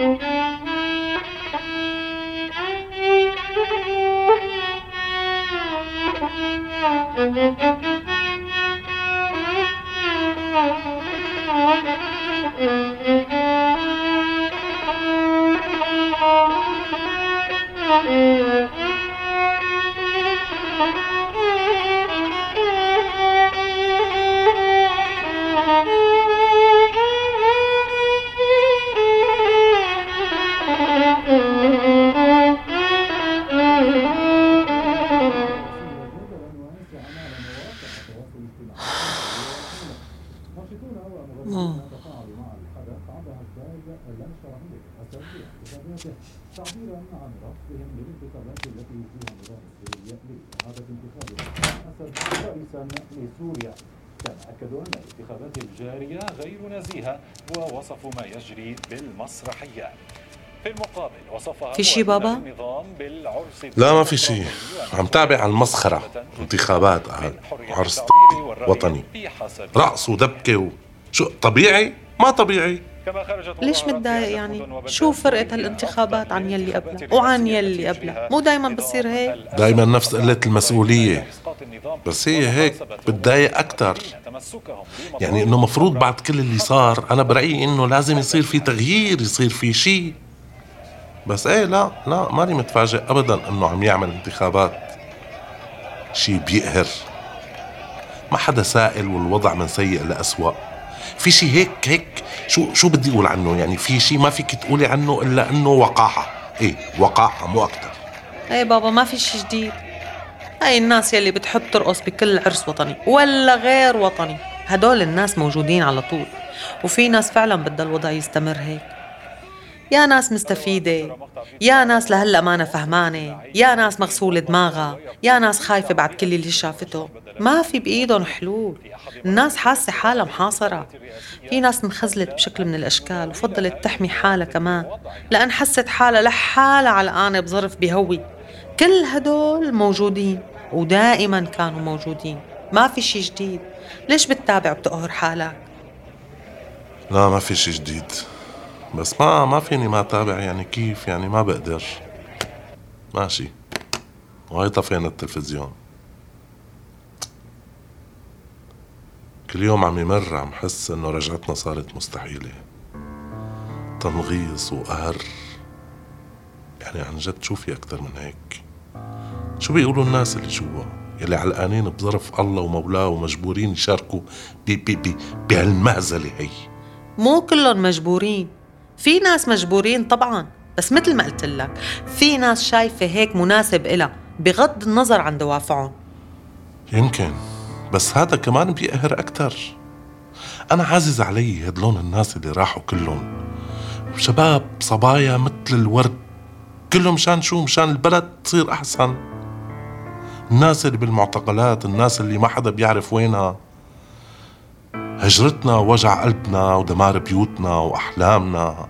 Thank you. تعبيرا عن رفضهم للانتخابات التي يجريها النظام السوري لإعادة انتخاب الأسد رئيسا لسوريا. كما أكدوا أن الانتخابات الجارية غير نزيهة ووصفوا ما يجري بالمسرحيات في المقابل وصفها في شي بابا؟ النظام بالعرس لا ما في شيء عم تابع على المسخرة. انتخابات قال عرس وطني. رقص ودبكة و... شو طبيعي؟ ما طبيعي. كما خرجت ليش متضايق يعني؟ شو فرقت هالانتخابات عن يلي قبلها؟ وعن يلي قبلها؟ مو دايما بصير هيك؟ دايما نفس قلة المسؤولية. بس هي هيك بتضايق أكتر. يعني إنه مفروض بعد كل اللي صار أنا برأيي إنه لازم يصير في تغيير يصير في شيء بس إيه لا لا ماني متفاجئ ابدا إنه عم يعمل انتخابات شي بيقهر. ما حدا سائل والوضع من سيء لأسوأ. في شي هيك هيك. شو شو بدي أقول عنه؟ يعني في شي ما فيك تقولي عنه إلا إنه وقاحة. إيه وقاحة مو أكثر إيه بابا ما في شي جديد. هاي الناس يلي بتحب ترقص بكل عرس وطني ولا غير وطني. هدول الناس موجودين على طول. وفي ناس فعلا بدها الوضع يستمر هيك. يا ناس مستفيدة يا ناس لهلا ما أنا فهمانة يا ناس مغسولة دماغها يا ناس خايفة بعد كل اللي شافته. ما في بإيدهم حلول. الناس حاسة حالها محاصرة. في ناس انخزلت بشكل من الأشكال وفضلت تحمي حالها كمان. لأن حست حالها لحالها علقانة بظرف بهوي. كل هدول موجودين ودائما كانوا موجودين. ما في شي جديد. ليش بتتابع وبتقهر حالك؟ لا ما في شي جديد. بس ما ما فيني ما أتابع يعني كيف؟ يعني ما بقدر ماشي. وهي طفينا التلفزيون. كل يوم عم يمر عم حس إنه رجعتنا صارت مستحيلة. تنغيص وقهر. يعني عن جد شو في أكتر من هيك؟ شو بيقولوا الناس اللي جوا؟ يلي علقانين بظرف الله ومولاه ومجبورين يشاركوا بي بي بي بهالمهزلة هي. مو كلهم مجبورين. في ناس مجبورين طبعا بس مثل ما قلت لك في ناس شايفة هيك مناسب إلها بغض النظر عن دوافعهم. يمكن. بس هذا كمان بيقهر أكتر. أنا عازز علي هدلون الناس اللي راحوا كلهم. شباب صبايا مثل الورد. كلهم مشان شو؟ مشان البلد تصير أحسن. الناس اللي بالمعتقلات الناس اللي ما حدا بيعرف وينها. هجرتنا ووجع قلبنا ودمار بيوتنا وأحلامنا.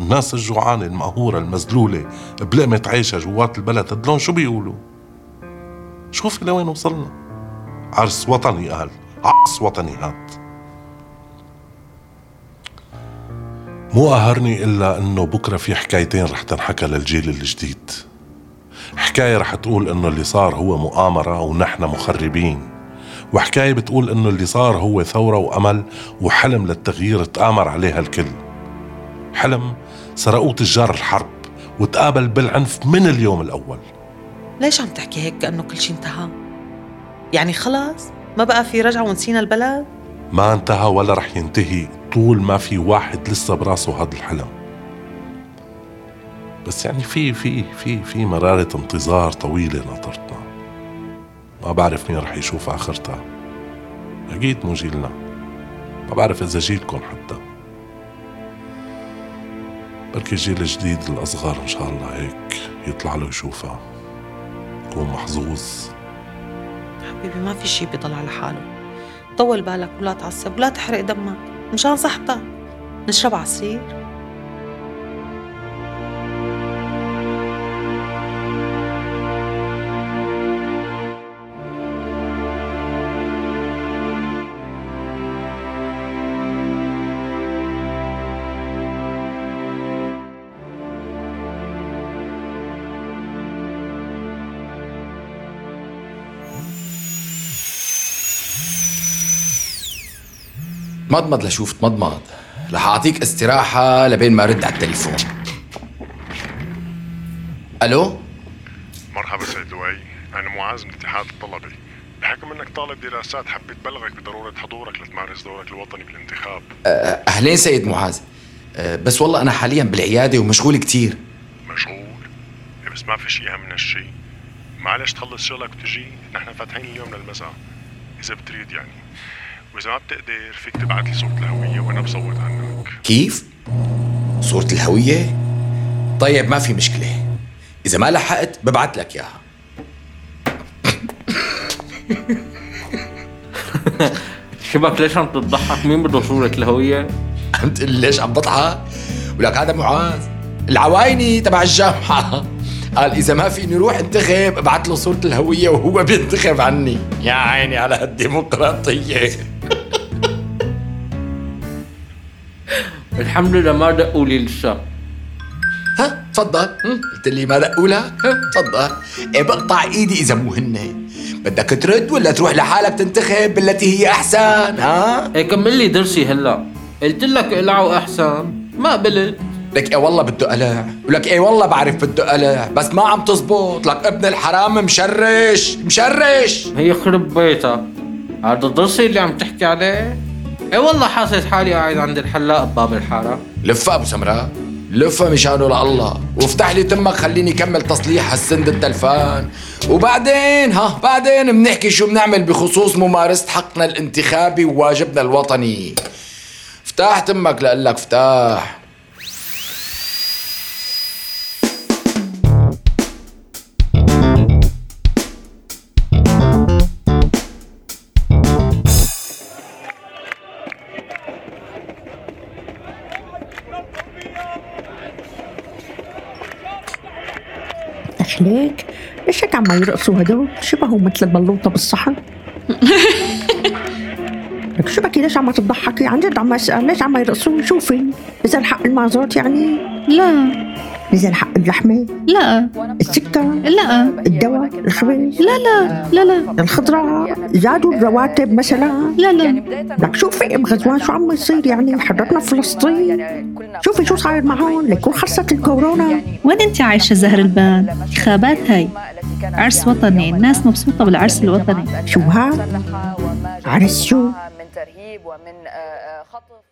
الناس الجوعانة المقهورة المذلولة بلقمة عيشها جوات البلد هدلون شو بيقولوا؟ شوفي لوين وصلنا؟ عرس وطني قال عرس وطني هات. مو قهرني إلا إنه بكرة في حكايتين رح تنحكى للجيل الجديد. حكاية رح تقول إنه اللي صار هو مؤامرة ونحن مخربين. وحكاية بتقول إنه اللي صار هو ثورة وأمل وحلم للتغيير تآمر عليها الكل. حلم سرقوه تجار الحرب وتقابل بالعنف من اليوم الأول. ليش عم تحكي هيك كأنه كل شيء انتهى؟ يعني خلاص ما بقى في رجعة ونسينا البلد؟ ما انتهى ولا رح ينتهي طول ما في واحد لسه براسه هذا الحلم. بس يعني في في في في مرارة انتظار طويلة ناطرتنا. ما بعرف مين رح يشوف آخرتها. أكيد مو جيلنا. ما بعرف إذا جيلكم حتى. بركي الجيل الجديد الأصغر إن شاء الله هيك يطلع له يشوفها. يكون محظوظ. حبيبي ما في شي بيضل على حاله. طول بالك ولا تعصب ولا تحرق دمك. مشان صحتك. نشرب عصير. مضمض لشوف تمضمض رح أعطيك استراحة لبين ما رد على التليفون. ألو؟ مرحبا سيد لؤي أنا معاذ من اتحاد الطلبة. بحكم أنك طالب دراسات حبيت بلغك بضرورة حضورك لتمارس دورك الوطني بالانتخاب. أه، أهلين سيد معاذ. أه، بس والله أنا حاليا بالعيادة ومشغول كتير. مشغول؟ إيه بس ما في شيء أهم من هالشي. معلش تخلص شغلك وتجي. نحن فاتحين اليوم للمساء. إذا بتريد يعني. وإذا ما بتقدر فيك تبعت لي صورة الهوية وأنا بصوت عنك كيف؟ صورة الهوية؟ طيب ما في مشكلة إذا ما لحقت ببعت لك إياها شبك ليش عم تضحك مين بده صورة الهوية؟ عم تقول لي ليش عم بضحك؟ ولك هذا معاذ العوايني تبع الجامعة قال إذا ما فيني روح انتخب ابعت له صورة الهوية وهو بينتخب عني يا عيني على هالديمقراطية الحمد لله ما دقوا لي لسه ها تفضل؟ قلت لي ما دقوا لك ها تفضل. إيه بقطع إيدي إذا مو هن. بدك ترد ولا تروح لحالك تنتخب بالتي هي أحسن؟ ها؟ إيه كمل لي درسي هلا. قلت لك العوا أحسن. ما قبلت. لك إيه والله بده قلع. ولك إيه والله بعرف بده قلع. بس ما عم تزبط. لك ابن الحرام مشرش. مشرش. هي خرب بيتك هذا درسي اللي عم تحكي عليه؟ إيه والله حاسس حالي قاعد عند الحلاق بباب الحارة. لفها أبو سمراء لفها مشانه لله. وافتح لي تمك خليني كمل تصليح هالسند التلفان. وبعدين ها بعدين بنحكي شو بنعمل بخصوص ممارسة حقنا الانتخابي وواجبنا الوطني. افتح تمك لقلك افتح. دخلك ليش هيك عم يرقصوا هدول؟ شبهوا مثل البلوطة بالصحن؟ لك شو بكي؟ ليش عم تضحكي؟ عن جد عم أسأل ليش عم يرقصوا؟ شوفي نزل حق المازوت يعني؟ لا. نزل حق اللحمة لا. السكر لا. الدواء الخبز لا لا لا لا. الخضرة زادوا الرواتب مثلا. لا لا. لك شوفي ام غزوان شو عم يصير يعني حضرتنا فلسطين. شوفي شو صاير معهم ليكون خلصت الكورونا. وين انت عايشة زهر البان؟ انتخابات هاي. عرس وطني. الناس مبسوطة بالعرس الوطني. شو هاد؟ عرس شو؟ من ترهيب ومن آه، آه، خطف.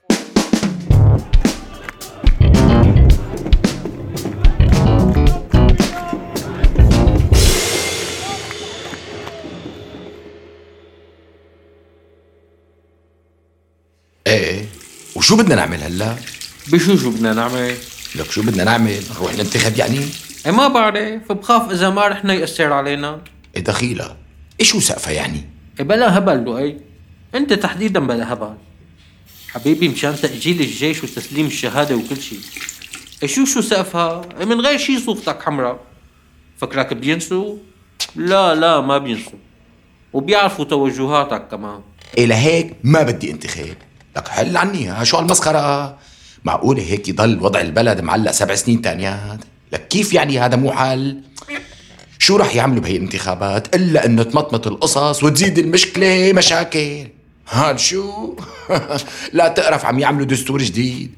وشو بدنا نعمل هلا؟ بشو شو بدنا نعمل؟ لك شو بدنا نعمل؟ نروح ننتخب يعني؟ إيه ما بعرف بخاف إذا ما رحنا يأثر علينا. إيه دخيلة إيه شو سقفها يعني؟ إيه بلا هبل لؤي. أنت تحديدا بلا هبل. حبيبي مشان تأجيل الجيش وتسليم الشهادة وكل شيء إيه شو شو سقفها؟ إيه من غير شي صوفتك حمراء. فكرك بينسوا؟ لا لا ما بينسوا. وبيعرفوا توجهاتك كمان. إيه لهيك ما بدي انتخاب. لك حل عني شو هالمسخرة؟ معقولة هيك يضل وضع البلد معلق سبع سنين تانيات؟ لك كيف يعني هذا مو حل؟ شو رح يعملوا بهي الانتخابات؟ إلا إنه تمطمط القصص وتزيد المشكلة مشاكل. هاد شو؟ لا تقرف عم يعملوا دستور جديد.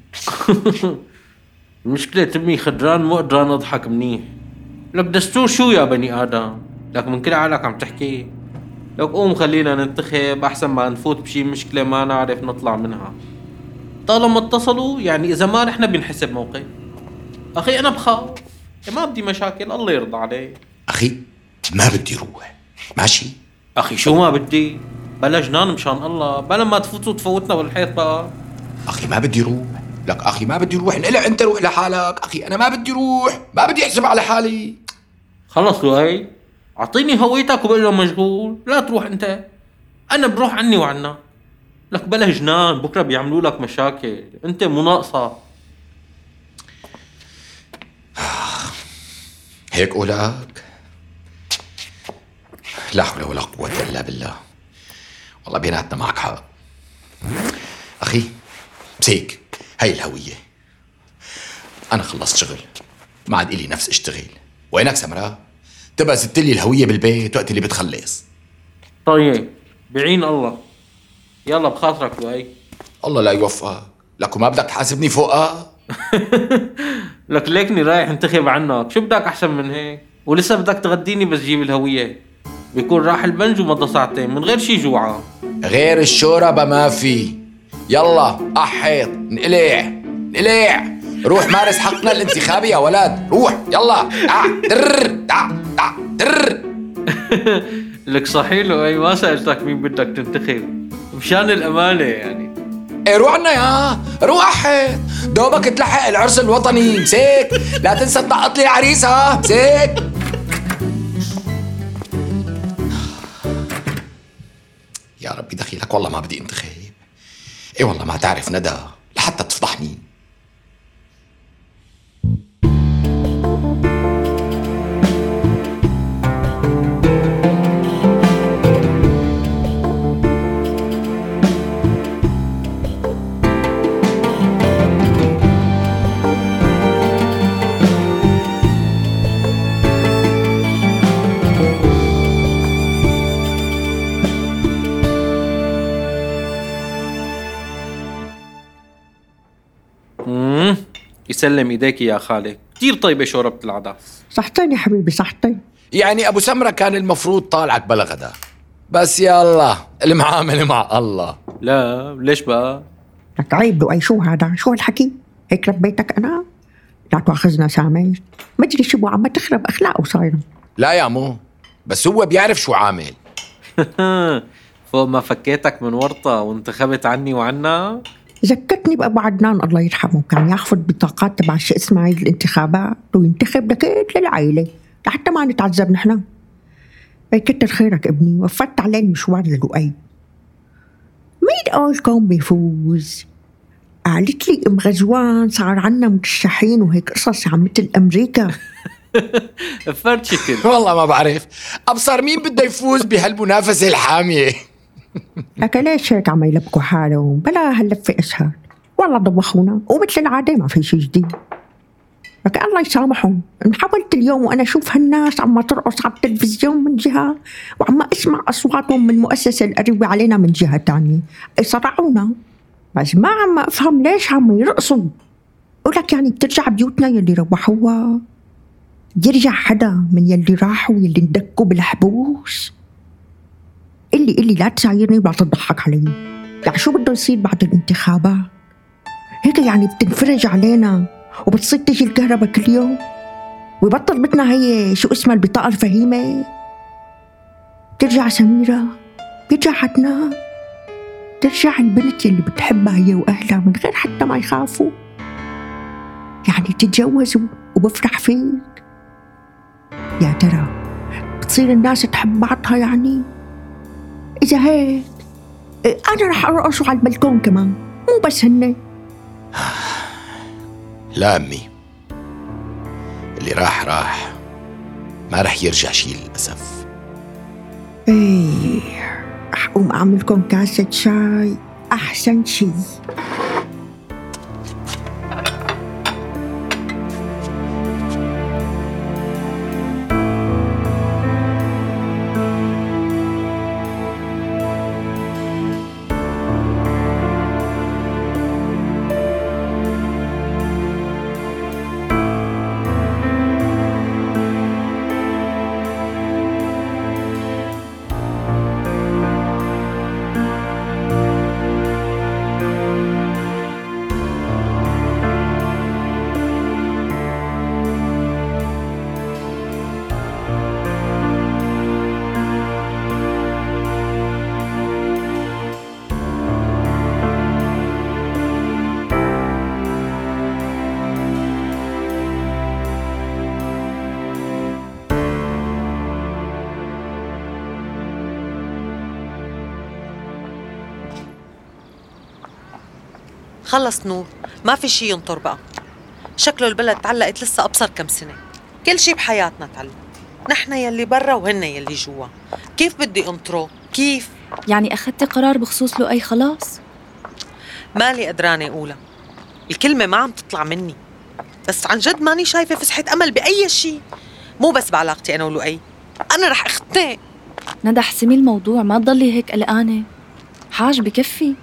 المشكلة تمي خدران مو قدران أضحك منيح. لك دستور شو يا بني آدم؟ لك من كل عقلك عم تحكي. لك قوم خلينا ننتخب احسن ما نفوت بشي مشكلة ما نعرف نطلع منها. طالما اتصلوا يعني إذا ما رحنا بنحسب موقف أخي أنا بخاف. إيه ما بدي مشاكل الله يرضى عليك أخي ما بدي روح. ماشي؟ أخي شو ما بدي؟ بلا جنان مشان الله. بلا ما تفوتوا تفوتنا بالحيط بقى. أخي ما بدي روح. لك أخي ما بدي روح. انقلع أنت روح لحالك. أخي أنا ما بدي روح. ما بدي أحسب على حالي. خلص لؤي أعطيني هويتك وبقول له مشغول لا تروح أنت. أنا بروح عني وعنا. لك بلا جنان. بكرة بيعملوا لك مشاكل. أنت مو ناقصه هيك قولك. لا حول ولا قوة إلا بالله. والله بيناتنا معك حق. أخي مسيك. هاي الهوية. أنا خلصت شغل. ما عاد إلي نفس اشتغل. وينك سمرة؟ تبقى زدت لي الهوية بالبيت وقت اللي بتخلص. طيب بعين الله. يلا بخاطرك لؤي الله لا يوفقك. لك وما بدك تحاسبني فوقها؟ لك ليكني رايح انتخب عنك. شو بدك أحسن من هيك؟ ولسه بدك تغديني بس جيب الهوية. بيكون راح البنج ومضى ساعتين من غير شي جوعة. غير الشوربة ما في. يلا أحيط. انقلع. انقلع. روح مارس حقنا الانتخابي يا ولد روح. يلا. تع در تع تع در لك صحيح لؤي ما سألتك مين بدك تنتخب مشان الأمانة يعني. إيه روح عنا يا. روح. أحيط دوبك تلحق العرس الوطني. مسيك لا تنسى تنقط لي العريس ها مسيك يا ربي دخيلك والله ما بدي انتخب إيه والله ما تعرف ندى. لحتى تفضحني. يسلم إيديك يا خالي كثير طيبة شوربة العدس صحتين يا حبيبي صحتين. يعني أبو سمرة كان المفروض طالعك بلا غدا بس يلا المعاملة مع الله. لا ليش بقى؟ لك عيب لؤي شو هذا؟ شو هالحكي هيك ربيتك أنا؟ لا تواخذنا سامي. مدري شو عم تخرب أخلاقه صايرة. لا يا مو. بس هو بيعرف شو عامل. فوق ما فكيتك من ورطة وانتخبت عني وعنا. ذكرتني بأبو عدنان الله يرحمه كان يأخذ بطاقات تبع شو اسمها هاي الانتخابات وينتخب لكل العائلة لحتى ما نتعذب نحن. كتر خيرك ابني وفدت عليه المشوار للؤي. مين قولكم بيفوز؟ قالت لي أم غزوان صار عنا مرشحين وهيك قصص عم مثل أمريكا. فرد شكل والله ما بعرف. أبصر مين بده يفوز بهالمنافسة الحامية؟ لك ليش هيك عم يلبكوا حالهم بلا هاللفة اسهل والله ضوخونا ومثل العادة ما في شي جديد. لك الله يسامحهم. انحولت اليوم وأنا أشوف هالناس عم ترقص على التلفزيون من جهة وعم أسمع أصواتهم من المؤسسه القريبه علينا من جهة تانية. يصرعونا. بس ما عم أفهم ليش عم يرقصوا. ولك يعني بترجع بيوتنا يلي روحوها. يرجع حدا من يلي راحوا يلي اندكوا بالحبوس. اللي اللي لا تسايرني ولا تضحك علي. يعني شو بده يصير بعد الانتخابات؟ هيك يعني بتنفرج علينا وبتصير تجي الكهرباء كل يوم؟ ويبطل بدنا هي شو اسمها البطاقة الفهيمة؟ ترجع سميرة؟ بيرجع عدنان ترجع البنت اللي بتحبها هي وأهلها من غير حتى ما يخافوا؟ يعني تتجوزوا وبفرح فيك؟ يا ترى بتصير الناس تحب بعضها يعني؟ إذا هيك إيه، أنا رح أرقصوا على البلكون كمان مو بس هن لا أمي. اللي راح راح. ما رح يرجع شي للأسف. إيه رح أقوم أعمل لكم كاسة شاي أحسن شي. خلص نور ما في شي ينطر بقى. شكله البلد تعلقت لسه أبصر كم سنة. كل شي بحياتنا تعلق. نحن يلي برا وهن يلي جوا. كيف بدي انطره؟ كيف؟ يعني أخذتي قرار بخصوص لؤي خلاص؟ مالي قدرانة أقولها الكلمة ما عم تطلع مني. بس عن جد ماني شايفة فسحة أمل بأي شيء مو بس بعلاقتي أنا ولؤي. أنا رح أختنق. ندى احسمي الموضوع ما تضلي هيك قلقانة. حاج بكفي.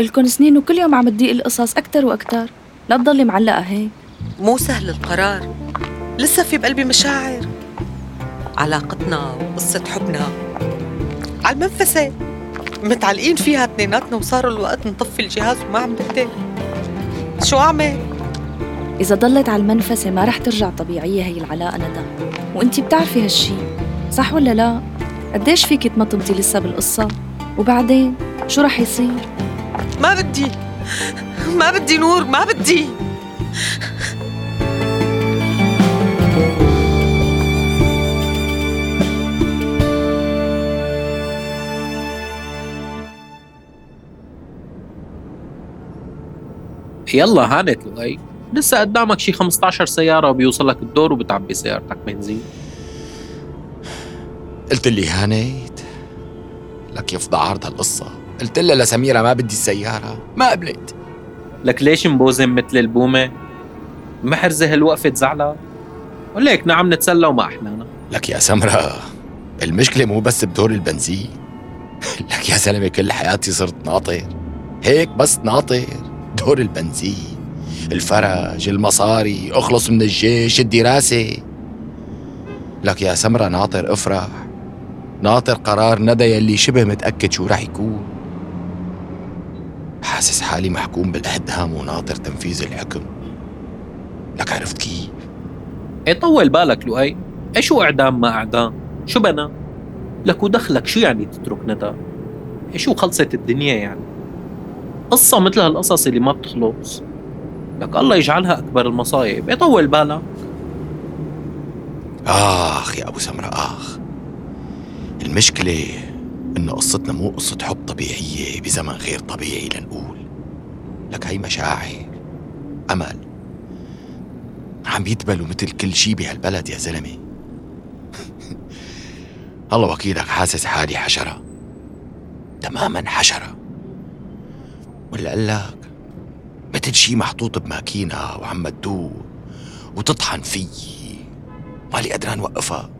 الكن سنين وكل يوم عم تضيق القصص أكتر وأكتر لا تضلي معلقة هيك مو سهل القرار لسه في بقلبي مشاعر علاقتنا وقصة حبنا على المنفسة متعلقين فيها اثنيناتنا وصار الوقت نطفي الجهاز وما عم بقدر شو أعمل؟ إذا ضلت على المنفسة ما رح ترجع طبيعية هي العلاقة ندى وانتي بتعرفي هالشي صح ولا لا؟ قديش فيك تمطمطي لسه بالقصة؟ وبعدين شو رح يصير؟ ما بدي. ما بدي نور ما بدي. يلا هانت لؤي لسه قدامك شي 15 سيارة وبيوصلك الدور وبتعبي سيارتك بنزين قلت لي هانيت لك يفضى عرض هالقصة. قلت لها لسميرة ما بدي السيارة ما قبلت. لك ليش مبوزن مثل البومة؟ محرزة هالوقفة تزعلك؟ وليك نعم نتسلى وما أحلانا لك يا سمرة المشكلة مو بس بدور البنزين. لك يا زلمة كل حياتي صرت ناطر. هيك بس ناطر. دور البنزين الفرج المصاري اخلص من الجيش الدراسة لك يا سمرة ناطر افرح. ناطر قرار ندى يلي شبه متأكد شو رح يكون. حاسس حالي محكوم بالإعدام وناطر تنفيذ الحكم. لك عرفت كيف؟ إيه طول بالك لؤي. إيه شو إعدام ما إعدام؟ شو بنا؟ لك ودخلك شو يعني تترك ندى إيه شو خلصت الدنيا يعني. قصة مثل هالقصص اللي ما بتخلص. لك الله يجعلها أكبر المصايب. يطول بالك. آخ يا أبو سمرة آخ. المشكلة إنه قصتنا مو قصة حب طبيعية بزمن غير طبيعي لنقول. لك هي مشاعر أمل. عم يدبلوا مثل كل شي بهالبلد يا زلمة. الله وكيلك حاسس حالي حشرة. تماما حشرة. ولا قال لك مثل شي محطوط بماكينة وعم تدور وتطحن فيي. مالي قدران وقفها.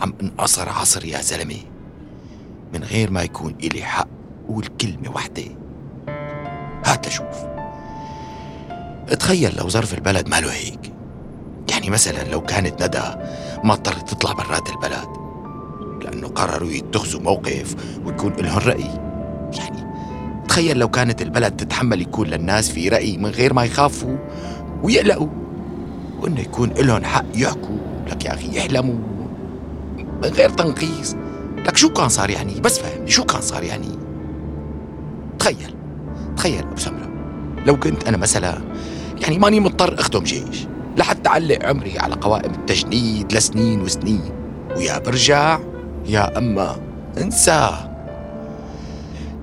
عم انقصر عصر يا زلمة. من غير ما يكون إلي حق قول كلمة وحدة هات لشوف تخيل لو ظرف البلد ماله هيك. يعني مثلا لو كانت ندى ما اضطرت تطلع برات البلد. لأنه قرروا يتخذوا موقف ويكون لهم رأي. يعني تخيل لو كانت البلد تتحمل يكون للناس في رأي من غير ما يخافوا ويقلقوا. وإنه يكون لهم حق يحكوا. لك يا أخي يحلموا. من غير تنقيص. لك شو كان صار يعني؟ بس فهمني شو كان صار يعني؟ تخيل تخيل أبو سمرة لو كنت أنا مثلا يعني ماني مضطر أخدم جيش لحتى أعلق عمري على قوائم التجنيد لسنين وسنين. ويا برجع يا أما انساه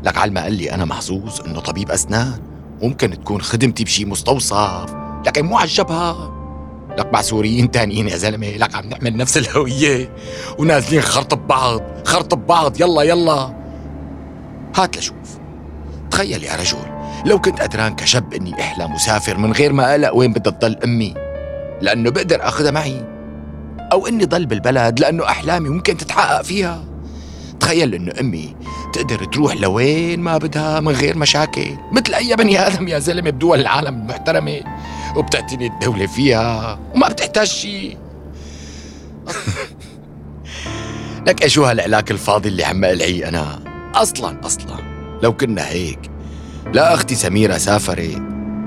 لك على ما قال لي أنا محظوظ إنه طبيب أسنان ممكن تكون خدمتي بشي مستوصف لكن مو على الجبهة. لك مع سوريين تانيين يا زلمة لك عم نحمل نفس الهوية. ونازلين خرط ببعض خرط ببعض يلا يلا. هات لشوف. تخيل يا رجل لو كنت قدران كشب إني احلم وسافر من غير ما أقلق وين بدها تضل أمي. لأنه بقدر أخذها معي. أو إني ضل بالبلد لأنه أحلامي ممكن تتحقق فيها. تخيل إنه أمي تقدر تروح لوين ما بدها من غير مشاكل. مثل أي بني آدم يا زلمة بدول العالم المحترمة. وبتعتني الدولة فيها وما بتحتاج شيء لك شو هالعلاك الفاضي اللي عم ألعي أنا؟ أصلا أصلا. لو كنا هيك لا أختي سميرة سافرت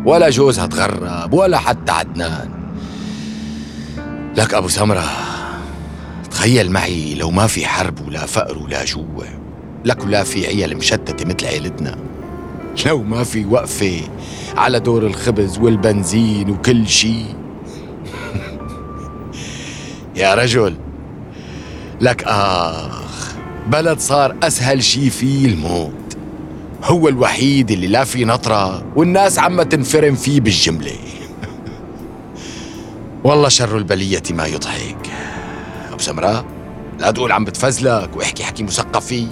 ولا جوزها تغرب ولا حتى عدنان. لك أبو سمرة تخيل معي لو ما في حرب ولا فقر ولا جوع. لك ولا في عيال مشتتة مثل عيلتنا. لو ما في وقفة على دور الخبز والبنزين وكل شي. يا رجل لك آخ بلد صار أسهل شي فيه الموت. هو الوحيد اللي لا في نطرة والناس عم تنفرم فيه بالجملة. والله شر البلية ما يضحك. أبو سمراء لا تقول عم بتفزلك واحكي حكي مثقف فيه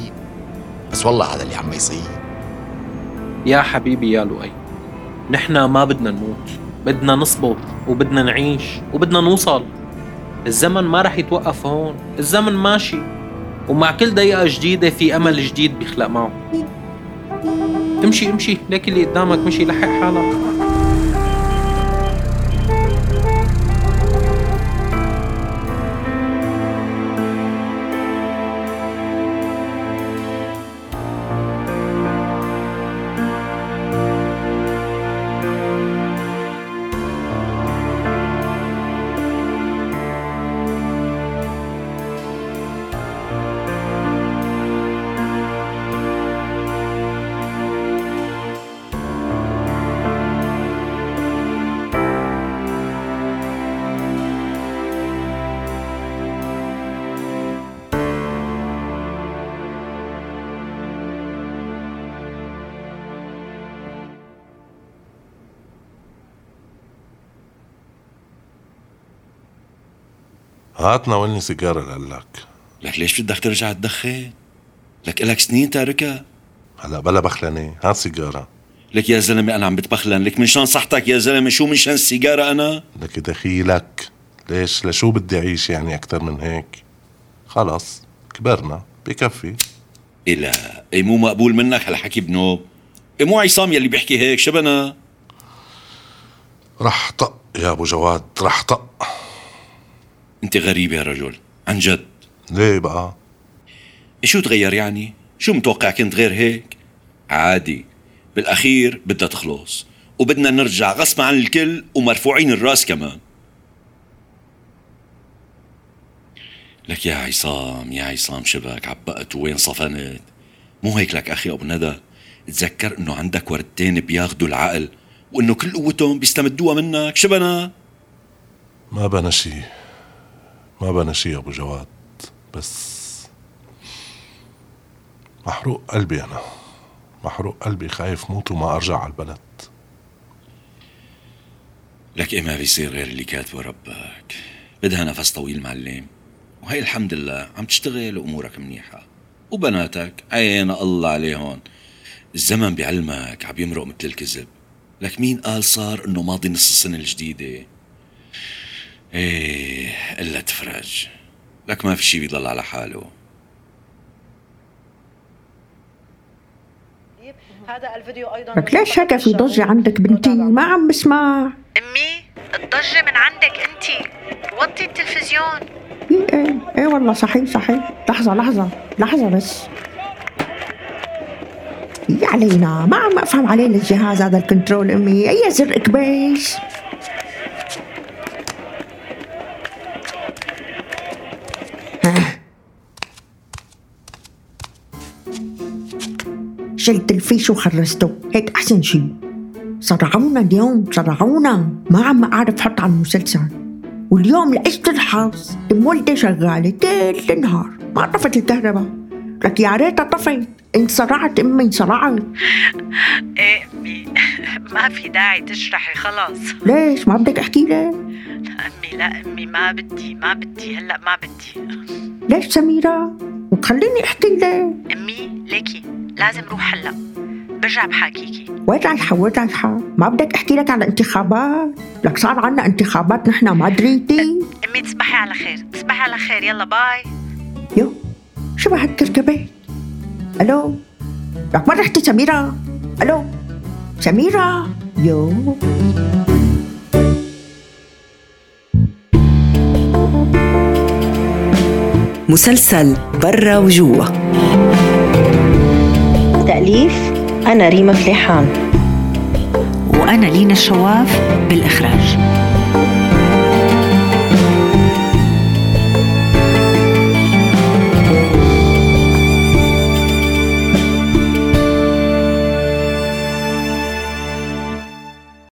بس والله هذا اللي عم يصير. يا حبيبي يا لؤي نحنا ما بدنا نموت. بدنا نصبر وبدنا نعيش وبدنا نوصل. الزمن ما رح يتوقف هون. الزمن ماشي. ومع كل دقيقة جديدة في أمل جديد بيخلق معه. امشي امشي. ليك اللي قدامك مشي لحق حالك. هات ناولني سيجارة لقلك لك ليش بدك ترجع تدخن؟ لك إلك سنين تاركها هلا بلا بخلنة هات سيجارة. لك يا زلمة أنا عم بتبخلن لك من شان صحتك يا زلمة؟ شو من شان السيجارة أنا؟ لك دخيلك. ليش؟ لشو بدي أعيش يعني أكتر من هيك؟ خلص كبرنا بكفي. إيه لا إيه مو مقبول منك هالحكي بنوب. إيه مو عصام يلي بيحكي هيك شبنا رح طق يا أبو جواد رح طق. أنت غريب يا رجل عن جد ليه بقى؟ شو تغير يعني؟ شو متوقع كنت غير هيك؟ عادي بالأخير بدها تخلص وبدنا نرجع غصب عن الكل ومرفوعين الرأس كمان لك يا عصام يا عصام شبك عبقت وين صفنت مو هيك لك أخي أبو ندى تذكر إنه عندك وردتين بياخدوا العقل وإنه كل قوتهم بيستمدوها منك شبنا ما بنا شي ما بنا شي يا أبو جواد بس محروق قلبي أنا. محروق قلبي خايف موت وما أرجع على البلد. لك إيه ما بيصير غير اللي كاتبه ربك. بدها نفس طويل معلم وهي الحمد لله عم تشتغل وأمورك منيحة. وبناتك عين الله عليهم الزمن بعلمك عم يمرق مثل الكذب. لك مين قال صار إنه ماضي نص السنة الجديدة؟ إيه إلا تفرج. لك ما في شي بيضل على حاله. هذا الفيديو أيضا لك ليش هيك في ضجة عندك بنتي؟ ما عم بسمع. أمي الضجة من عندك انت. وطي التلفزيون. إيه إيه إيه والله صحيح صحيح. لحظة لحظة لحظة بس. يا علينا ما عم أفهم عليه الجهاز هذا الكنترول أمي. أي زر اكبيس شلت الفيش وخرجته هيك احسن شي صرعونا اليوم صرعونا ما عم اعرف حط على المسلسل واليوم لقيت الحظ المولدة شغالة كل النهار ما طفت الكهرباء لك يا ريتها طفت انصرعت امي انصرعت إيه امي ما في داعي تشرحي خلص ليش ما بدك احكي لي امي لا امي ما بدي ما بدي هلا ما بدي ليش سميرة وخليني احكي لي امي ليكي لازم روح هلا. برجع بحاكيكي. وين رايحة وين رايحة ما بدك أحكي لك على انتخابات لك صار عنا انتخابات نحن ما دريتي. أمي تصبحي على خير. تصبحي على خير. يلا bye. يو. شو هالكركبات ألو. لك وين رحتي سميرة؟ ألو. سميرة. يو. مسلسل برا وجوا تأليف أنا ريما فليحان. وأنا لينا الشواف بالإخراج.